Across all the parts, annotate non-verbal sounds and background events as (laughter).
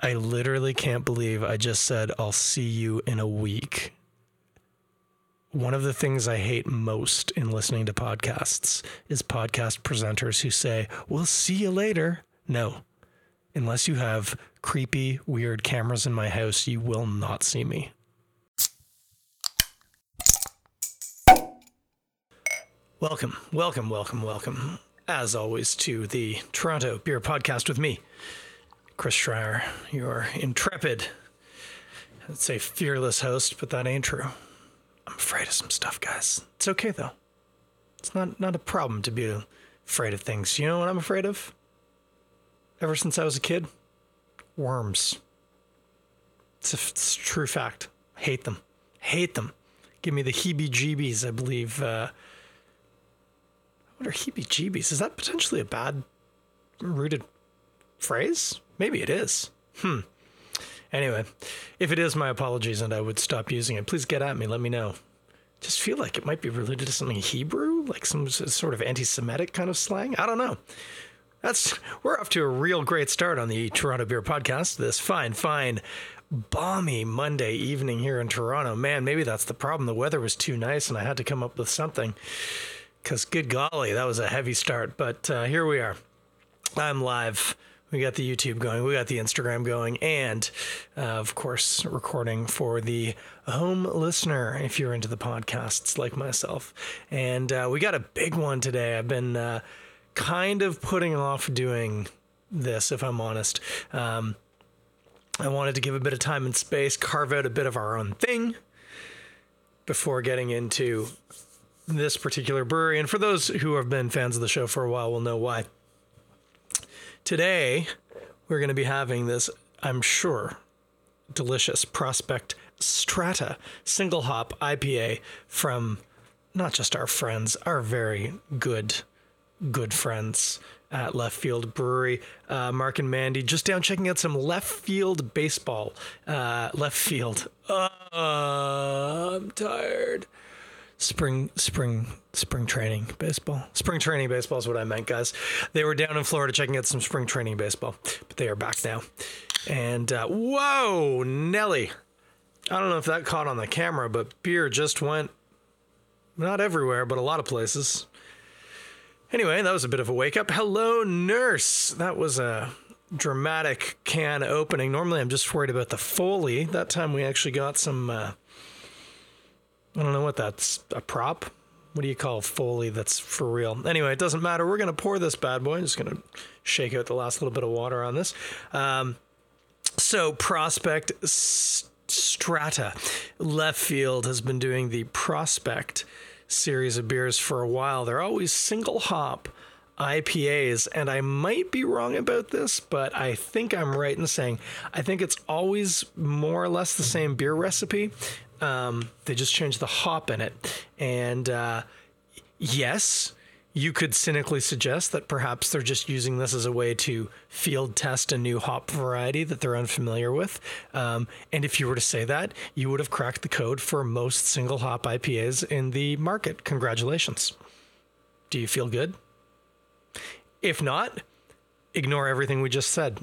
I literally can't believe I just said I'll see you in a week. One of the things I hate most in listening to podcasts is podcast presenters who say, We'll see you later. No, unless you have creepy, weird cameras in my house, you will not see me. Welcome, welcome, welcome, welcome, as always, to the Toronto Beer Podcast with me, Chris Schreier, your intrepid, I'd say fearless host, but that ain't true. I'm afraid of some stuff, guys. It's okay though. It's not not a problem to be afraid of things. You know what I'm afraid of? Ever since I was a kid, worms. It's a, it's a true fact. Hate them. Hate them. Give me the heebie-jeebies. I believe. Uh, what are heebie-jeebies? Is that potentially a bad rooted phrase? Maybe it is. Hmm. Anyway, if it is, my apologies, and I would stop using it. Please get at me. Let me know. Just feel like it might be related to something Hebrew, like some sort of anti-Semitic kind of slang. I don't know. That's we're off to a real great start on the Toronto Beer Podcast. This fine, fine, balmy Monday evening here in Toronto. Man, maybe that's the problem. The weather was too nice, and I had to come up with something. Because good golly, that was a heavy start. But uh, here we are. I'm live we got the YouTube going, we got the Instagram going, and uh, of course, recording for the home listener if you're into the podcasts like myself. And uh, we got a big one today. I've been uh, kind of putting off doing this, if I'm honest. Um, I wanted to give a bit of time and space, carve out a bit of our own thing before getting into this particular brewery. And for those who have been fans of the show for a while, will know why. Today, we're going to be having this, I'm sure, delicious Prospect Strata single hop IPA from not just our friends, our very good, good friends at Left Field Brewery, uh, Mark and Mandy, just down checking out some left field baseball. Uh, left field. Uh, I'm tired spring spring spring training baseball. Spring training baseball is what I meant, guys. They were down in Florida checking out some spring training baseball, but they are back now. And uh, whoa, Nelly! I don't know if that caught on the camera, but beer just went not everywhere, but a lot of places. Anyway, that was a bit of a wake up. Hello, nurse. That was a dramatic can opening. Normally, I'm just worried about the foley. That time, we actually got some. Uh, I don't know what that's a prop. What do you call Foley that's for real? Anyway, it doesn't matter. We're going to pour this bad boy. I'm just going to shake out the last little bit of water on this. Um, so, Prospect Strata. Left Field has been doing the Prospect series of beers for a while. They're always single hop IPAs, and I might be wrong about this, but I think I'm right in saying I think it's always more or less the same beer recipe. Um, they just changed the hop in it. And uh, yes, you could cynically suggest that perhaps they're just using this as a way to field test a new hop variety that they're unfamiliar with. Um, and if you were to say that, you would have cracked the code for most single hop IPAs in the market. Congratulations. Do you feel good? If not, ignore everything we just said.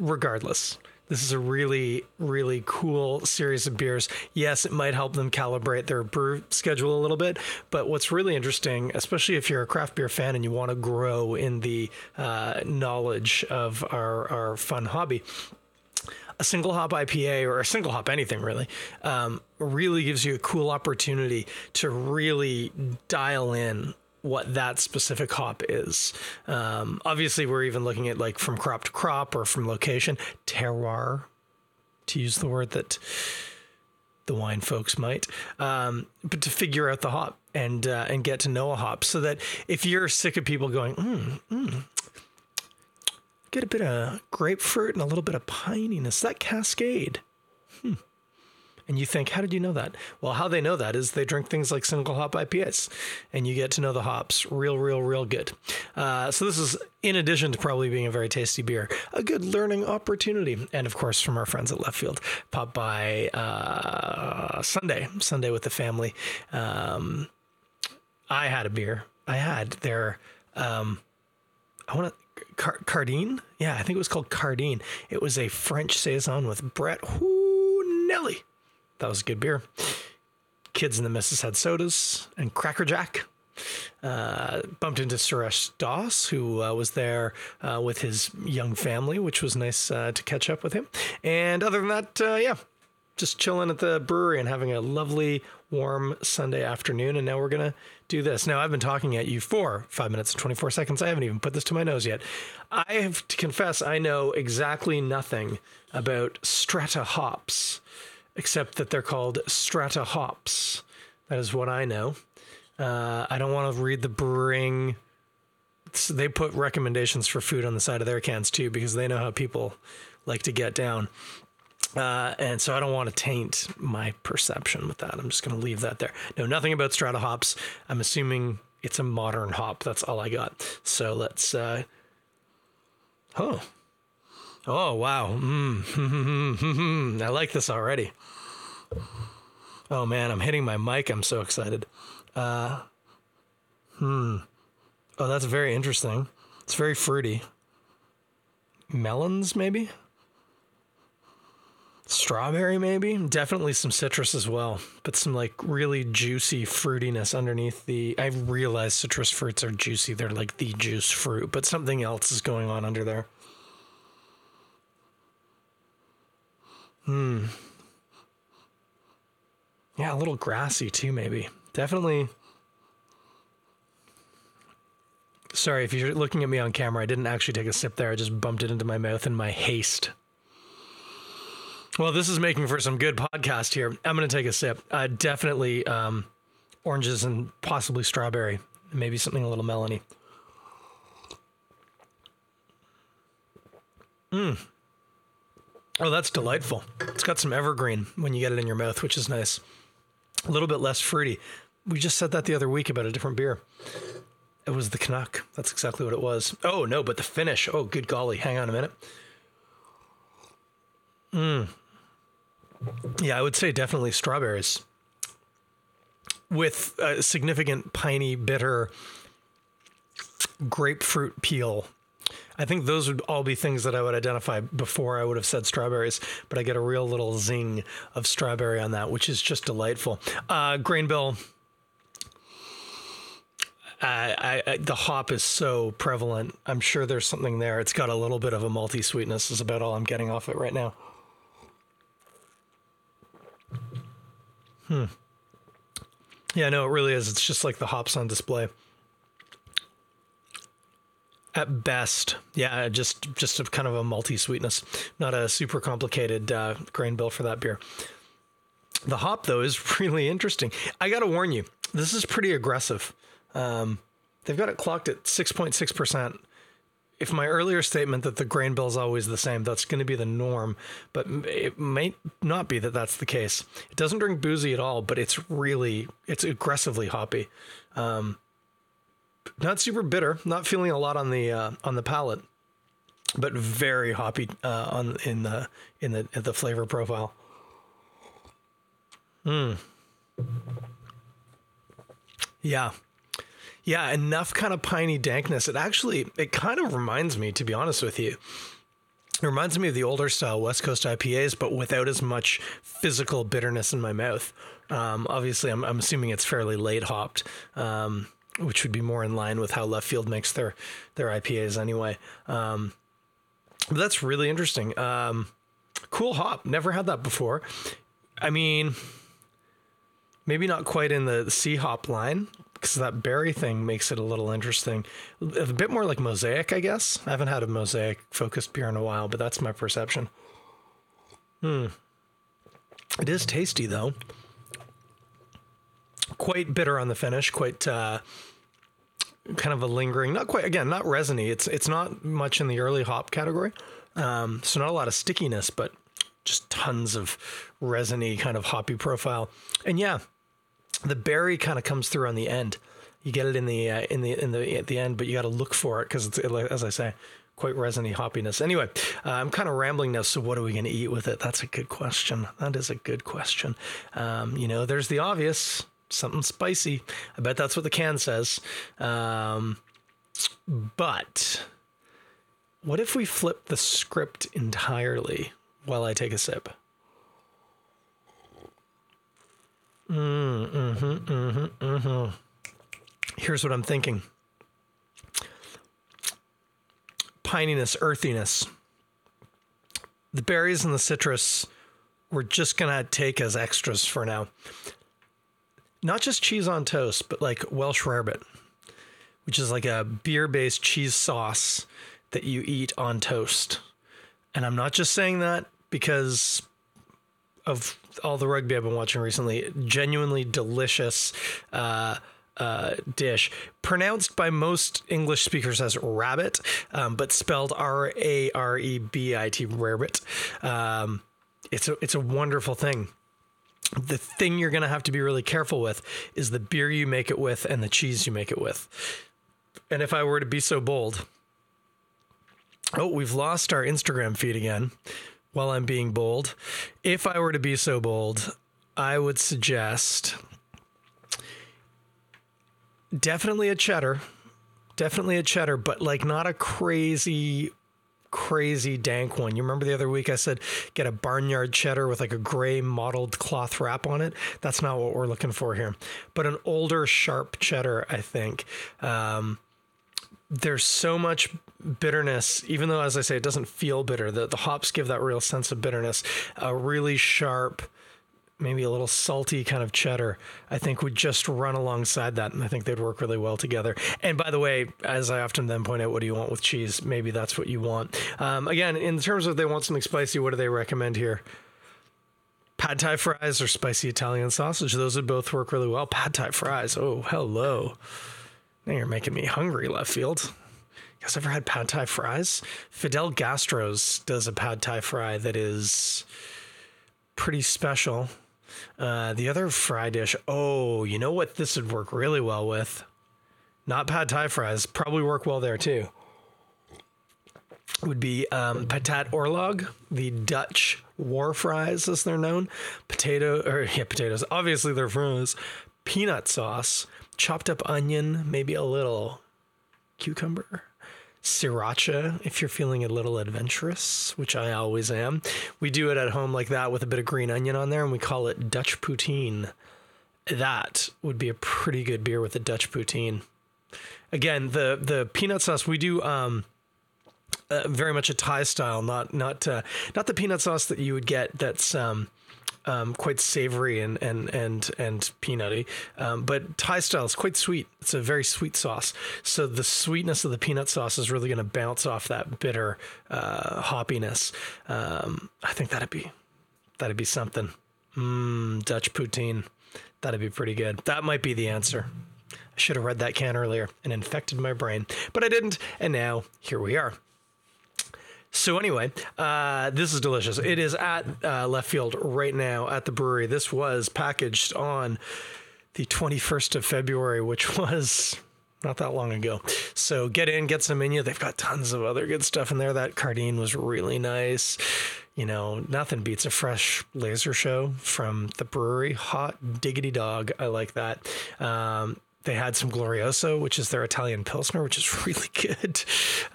Regardless, this is a really, really cool series of beers. Yes, it might help them calibrate their brew schedule a little bit, but what's really interesting, especially if you're a craft beer fan and you want to grow in the uh, knowledge of our, our fun hobby, a single hop IPA or a single hop anything really um, really gives you a cool opportunity to really dial in what that specific hop is. Um, obviously, we're even looking at like from crop to crop or from location, terroir, to use the word that the wine folks might, um, but to figure out the hop and uh, and get to know a hop, so that if you're sick of people going, mm, mm, get a bit of grapefruit and a little bit of pininess, that cascade. And you think, how did you know that? Well, how they know that is they drink things like single hop IPAs, and you get to know the hops real, real, real good. Uh, so this is, in addition to probably being a very tasty beer, a good learning opportunity. And of course, from our friends at Left Field, pop by uh, Sunday, Sunday with the family. Um, I had a beer. I had their, um, I want to Car- Cardine. Yeah, I think it was called Cardine. It was a French saison with Brett Nelly. That was a good beer. Kids in the Missus had sodas and Cracker Jack. Uh, bumped into Suresh Das, who uh, was there uh, with his young family, which was nice uh, to catch up with him. And other than that, uh, yeah, just chilling at the brewery and having a lovely, warm Sunday afternoon. And now we're going to do this. Now, I've been talking at you for five minutes and 24 seconds. I haven't even put this to my nose yet. I have to confess, I know exactly nothing about strata hops, except that they're called strata hops. That is what I know. Uh, I don't want to read the brewing. They put recommendations for food on the side of their cans too, because they know how people like to get down. Uh, and so I don't want to taint my perception with that. I'm just going to leave that there. No, nothing about strata hops. I'm assuming it's a modern hop. That's all I got. So let's. Uh, oh. Oh, wow. Mm. (laughs) I like this already. Oh, man, I'm hitting my mic. I'm so excited. Uh, hmm. Oh, that's very interesting. It's very fruity. Melons, maybe? Strawberry, maybe? Definitely some citrus as well, but some like really juicy fruitiness underneath the. I realize citrus fruits are juicy, they're like the juice fruit, but something else is going on under there. Hmm. Yeah, a little grassy too, maybe. Definitely. Sorry if you're looking at me on camera. I didn't actually take a sip there. I just bumped it into my mouth in my haste. Well, this is making for some good podcast here. I'm going to take a sip. Uh, definitely um, oranges and possibly strawberry. Maybe something a little melony. Mmm. Oh, that's delightful. It's got some evergreen when you get it in your mouth, which is nice. A little bit less fruity. We just said that the other week about a different beer. It was the Canuck. That's exactly what it was. Oh, no, but the finish. Oh, good golly. Hang on a minute. Mmm. Yeah, I would say definitely strawberries with a significant piney, bitter grapefruit peel. I think those would all be things that I would identify before I would have said strawberries, but I get a real little zing of strawberry on that, which is just delightful. Uh, grain bill. I, I, the hop is so prevalent. I'm sure there's something there. It's got a little bit of a malty sweetness. Is about all I'm getting off it right now. Hmm. Yeah, no, it really is. It's just like the hops on display. At best, yeah, just just a kind of a malty sweetness, not a super complicated uh, grain bill for that beer. The hop though is (laughs) really interesting. I got to warn you, this is pretty aggressive. Um, they've got it clocked at six point six percent if my earlier statement that the grain bill is always the same, that's going to be the norm, but it may not be that that's the case. It doesn't drink boozy at all, but it's really, it's aggressively hoppy. Um, not super bitter, not feeling a lot on the, uh, on the palate, but very hoppy, uh, on, in the, in the, the flavor profile. Hmm. Yeah. Yeah, enough kind of piney dankness. It actually it kind of reminds me, to be honest with you. It reminds me of the older style West Coast IPAs, but without as much physical bitterness in my mouth. Um, obviously, I'm, I'm, assuming it's fairly late hopped, um, which would be more in line with how Left Field makes their their IPAs anyway. Um, but that's really interesting. Um, cool hop. Never had that before. I mean, maybe not quite in the C hop line, because that berry thing makes it a little interesting. A bit more like mosaic, I guess. I haven't had a mosaic focused beer in a while, but that's my perception. Hmm. It is tasty though. Quite bitter on the finish, quite uh, kind of a lingering, not quite again, not resiny. It's it's not much in the early hop category. Um, so not a lot of stickiness, but just tons of resiny kind of hoppy profile. And yeah, the berry kind of comes through on the end. You get it in the uh, in the in the at the end, but you got to look for it because it's as I say, quite resiny hoppiness. Anyway, uh, I'm kind of rambling now. So what are we going to eat with it? That's a good question. That is a good question. Um, you know, there's the obvious something spicy. I bet that's what the can says. Um, but What if we flip the script entirely while I take a sip? Mm, mm-hmm, mm-hmm, mm-hmm. Here's what I'm thinking pininess, earthiness. The berries and the citrus, we're just going to take as extras for now. Not just cheese on toast, but like Welsh rarebit, which is like a beer based cheese sauce that you eat on toast. And I'm not just saying that because of all the rugby I've been watching recently. Genuinely delicious uh, uh, dish, pronounced by most English speakers as rabbit, um, but spelled R A R E B I T, rarebit. Um, it's a it's a wonderful thing. The thing you're going to have to be really careful with is the beer you make it with and the cheese you make it with. And if I were to be so bold, oh, we've lost our Instagram feed again while I'm being bold. If I were to be so bold, I would suggest definitely a cheddar, definitely a cheddar, but like not a crazy, crazy dank one. You remember the other week I said get a barnyard cheddar with like a gray mottled cloth wrap on it? That's not what we're looking for here, but an older, sharp cheddar, I think. Um, there's so much bitterness, even though, as I say, it doesn't feel bitter. The, the hops give that real sense of bitterness. A really sharp, maybe a little salty kind of cheddar, I think would just run alongside that. And I think they'd work really well together. And by the way, as I often then point out, what do you want with cheese? Maybe that's what you want. Um, again, in terms of they want something spicy, what do they recommend here? Pad Thai fries or spicy Italian sausage. Those would both work really well. Pad Thai fries. Oh, hello. Now you're making me hungry, left field. You guys ever had pad thai fries? Fidel Gastro's does a pad thai fry that is pretty special. Uh, the other fry dish, oh, you know what this would work really well with? Not pad thai fries, probably work well there too. Would be um, patat oorlog, the Dutch war fries as they're known. Potato, or yeah, potatoes. Obviously, they're fries. Peanut sauce chopped up onion, maybe a little cucumber, sriracha if you're feeling a little adventurous, which I always am. We do it at home like that with a bit of green onion on there, and we call it Dutch poutine. That would be a pretty good beer with a Dutch poutine. Again, the the peanut sauce we do. Um, uh, very much a Thai style, not not uh, not the peanut sauce that you would get. That's um, um, quite savory and and and and peanutty. Um, but Thai style is quite sweet. It's a very sweet sauce. So the sweetness of the peanut sauce is really going to bounce off that bitter uh, hoppiness. Um, I think that'd be that'd be something. Mm, Dutch poutine. That'd be pretty good. That might be the answer. I should have read that can earlier and infected my brain, but I didn't. And now here we are. So anyway, uh, this is delicious. It is at uh, left field right now at the brewery. This was packaged on the 21st of February, which was not that long ago. So get in, get some in you. They've got tons of other good stuff in there. That Cardine was really nice. You know, nothing beats a fresh laser show from the brewery. Hot diggity dog. I like that. Um, they had some Glorioso, which is their Italian Pilsner, which is (laughs) really good.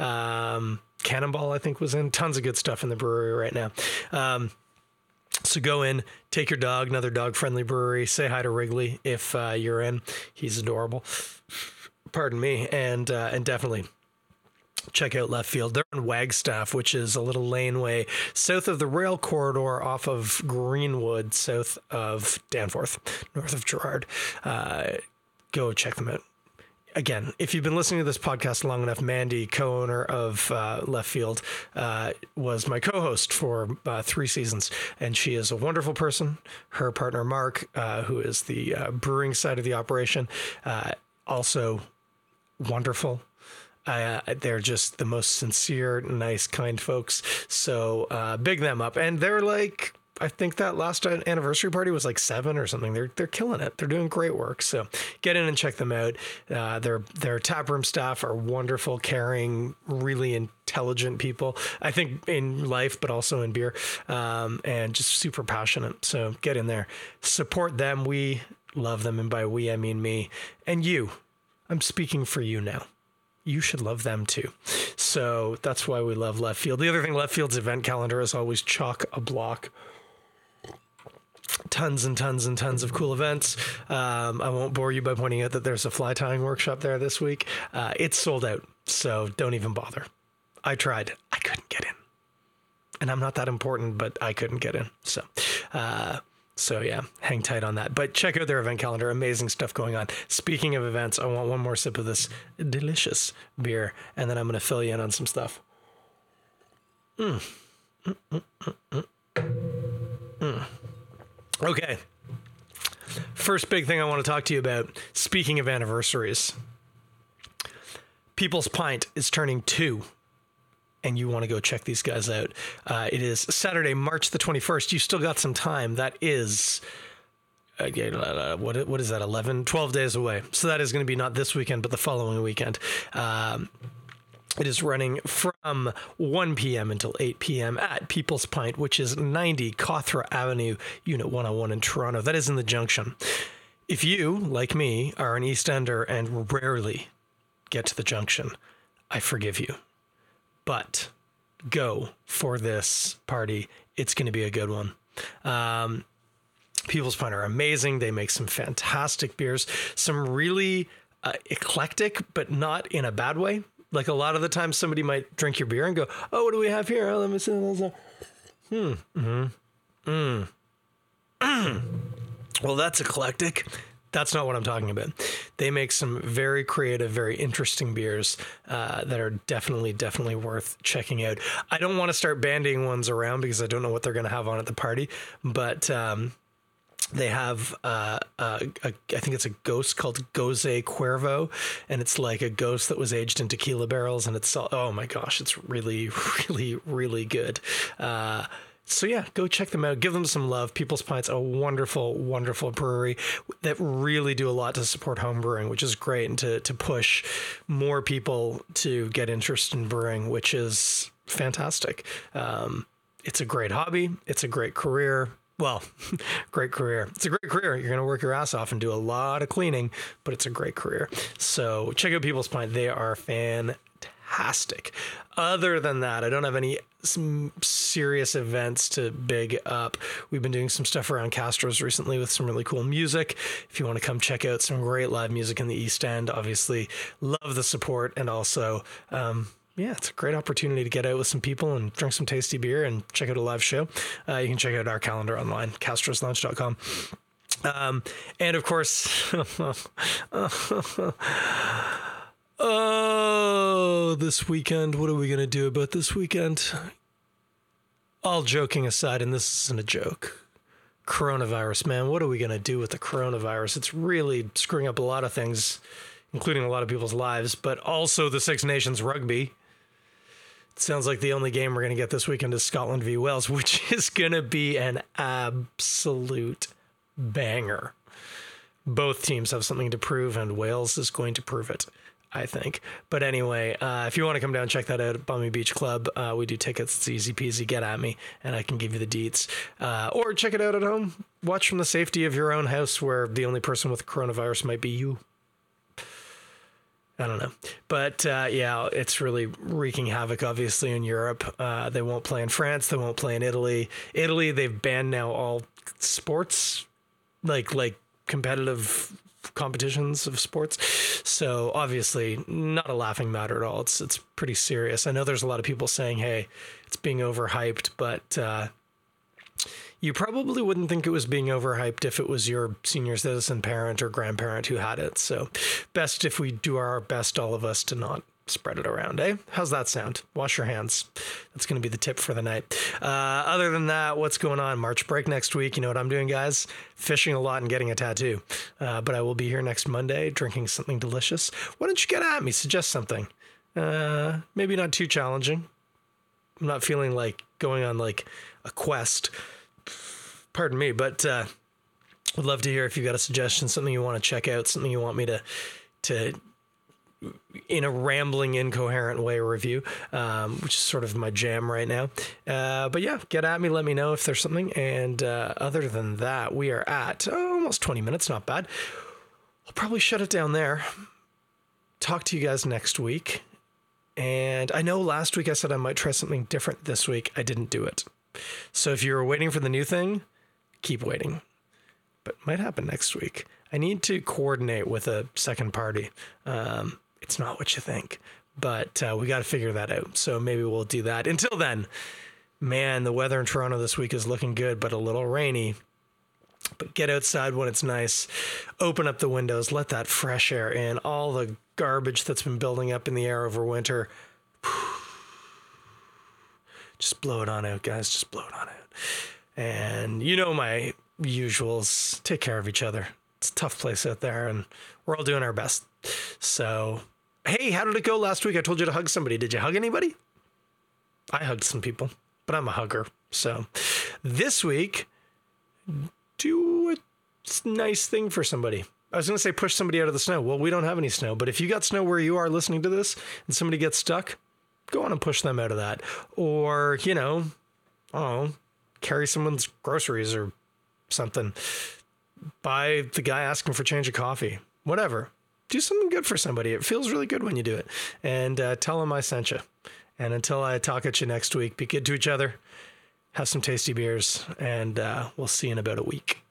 Um, Cannonball, I think, was in. Tons of good stuff in the brewery right now. Um, so go in, take your dog, another dog friendly brewery. Say hi to Wrigley if uh, you're in. He's adorable. Pardon me, and uh, and definitely check out left field. They're in Wagstaff, which is a little laneway south of the rail corridor off of Greenwood, south of Danforth, north of Gerrard. Uh, go check them out again, if you've been listening to this podcast long enough, Mandy, co-owner of uh, Left Field, uh, was my co-host for uh, three seasons, and she is a wonderful person. Her partner Mark, uh, who is the uh, brewing side of the operation, uh, also wonderful. they're just the most sincere, nice, kind folks. So big them up, and they're like I think that last anniversary party was like seven or something. They're they're killing it. They're doing great work. So get in and check them out. Uh, their their taproom staff are wonderful, caring, really intelligent people. I think in life, but also in beer, um, and just super passionate. So get in there, support them. We love them, and by we I mean me and you. I'm speaking for you now. you should love them too. So that's why we love left field. The other thing, left field's event calendar is always chock a block tons and tons and tons of cool events. Um, I won't bore you by pointing out that there's a fly tying workshop there this week. Uh, it's sold out, so don't even bother. I tried, I couldn't get in, and I'm not that important, but I couldn't get in. So, uh, so yeah, hang tight on that. But check out their event calendar. Amazing stuff going on. Speaking of events, I want one more sip of this delicious beer, and then I'm going to fill you in on some stuff. Mm. Mm, mm, mm Okay. First big thing I want to talk to you about, speaking of anniversaries, People's Pint is turning two, and you want to go check these guys out. Uh, it is Saturday, March the 21st. You still got some time. That is. Uh, what what is that 11 12 days away so that is going to be not this weekend but the following weekend um, it is running from 1 p.m. until 8 p.m. at People's Pint, which is 90 Cawthra Avenue, Unit 101 in Toronto. That is in the junction. If you, like me, are an East Ender and rarely get to the junction, I forgive you. But go for this party. It's going to be a good one. Um, People's Pint are amazing. They make some fantastic beers, some really uh, eclectic, but not in a bad way. Like a lot of the time, somebody might drink your beer and go, "Oh, what do we have here? Oh, let me see." Hmm. Hmm. Hmm. (clears throat) well, that's eclectic. That's not what I'm talking about. They make some very creative, very interesting beers uh, that are definitely, definitely worth checking out. I don't want to start bandying ones around because I don't know what they're going to have on at the party, but um, they have uh, uh, a, I think it's a gose called Gose Cuervo, and it's like a gose that was aged in tequila barrels, and it's oh my gosh, it's really, (laughs) really, really good. Uh, so yeah, go check them out. Give them some love. People's Pints, a wonderful, wonderful brewery that really do a lot to support home brewing, which is great, and to to push more people to get interest in brewing, which is fantastic. Um, it's a great hobby. It's a great career well, (laughs) great career. It's a great career. You're going to work your ass off and do a lot of cleaning, but it's a great career. So check out People's Pint. They are fantastic. Other than that, I don't have any serious events to big up. We've been doing some stuff around Castro's recently with some really cool music. If you want to come check out some great live music in the East End, obviously love the support and also um, yeah, it's a great opportunity to get out with some people and drink some tasty beer and check out a live show. Uh, you can check out our calendar online, castroslounge.com. Um, and of course, (laughs) oh, this weekend, what are we going to do about this weekend? All joking aside, and this isn't a joke. Coronavirus, man, what are we going to do with the coronavirus? It's really screwing up a lot of things, including a lot of people's lives, but also the Six Nations rugby sounds like the only game we're going to get this weekend is Scotland v Wales, (laughs) which is going to be an absolute banger. Both teams have something to prove, and Wales is going to prove it. I think. But anyway, uh, if you want to come down and check that out at Bummy Beach Club, uh, we do tickets. It's easy peasy. Get at me, and I can give you the deets. Uh, or check it out at home. Watch from the safety of your own house, where the only person with coronavirus might be you. I don't know. But uh, yeah, it's really wreaking havoc, obviously, in Europe. Uh, they won't play in France. They won't play in Italy. Italy, they've banned now all sports, like like competitive competitions of sports. So obviously, not a laughing matter at all. It's it's pretty serious. I know there's a lot of people saying, "Hey, it's being overhyped," but uh, you probably wouldn't think it was being overhyped if it was your senior citizen parent or grandparent who had it. So, best if we do our best, all of us, to not spread it around, eh? How's that sound? Wash your hands. That's going to be the tip for the night. Uh, other than that, what's going on? March break next week. You know what I'm doing, guys? Fishing a lot and getting a tattoo. Uh, but I will be here next Monday drinking something delicious. Why don't you get at me? Suggest something. Uh, maybe not too challenging. I'm not feeling like going on like a quest pardon me, but uh, would love to hear if you've got a suggestion, something you want to check out, something you want me to to in a rambling, incoherent way review, um, which is sort of my jam right now. Uh, but yeah, get at me, let me know if there's something. And uh, other than that, we are at oh, almost 20 minutes, not bad. I'll probably shut it down there. talk to you guys next week. And I know last week I said I might try something different this week. I didn't do it. So if you're waiting for the new thing, keep waiting. But might happen next week. I need to coordinate with a second party. Um, it's not what you think, but uh, we got to figure that out. So maybe we'll do that. Until then, man, the weather in Toronto this week is looking good, but a little rainy. But get outside when it's nice. Open up the windows, let that fresh air in. All the garbage that's been building up in the air over winter. (sighs) Just blow it on out, guys. Just blow it on out. And you know my usuals. Take care of each other. It's a tough place out there, and we're all doing our best. So, hey, how did it go last week? I told you to hug somebody. Did you hug anybody? I hugged some people, but I'm a hugger. So, this week, do a nice thing for somebody. I was going to say push somebody out of the snow. Well, we don't have any snow, but if you got snow where you are listening to this and somebody gets stuck, go on and push them out of that. Or, you know, oh, carry someone's groceries or something. Buy the guy asking for change of coffee. Whatever. Do something good for somebody. It feels really good when you do it. And uh, tell them I sent you. And until I talk at you next week, be good to each other, have some tasty beers, and uh, we'll see you in about a week.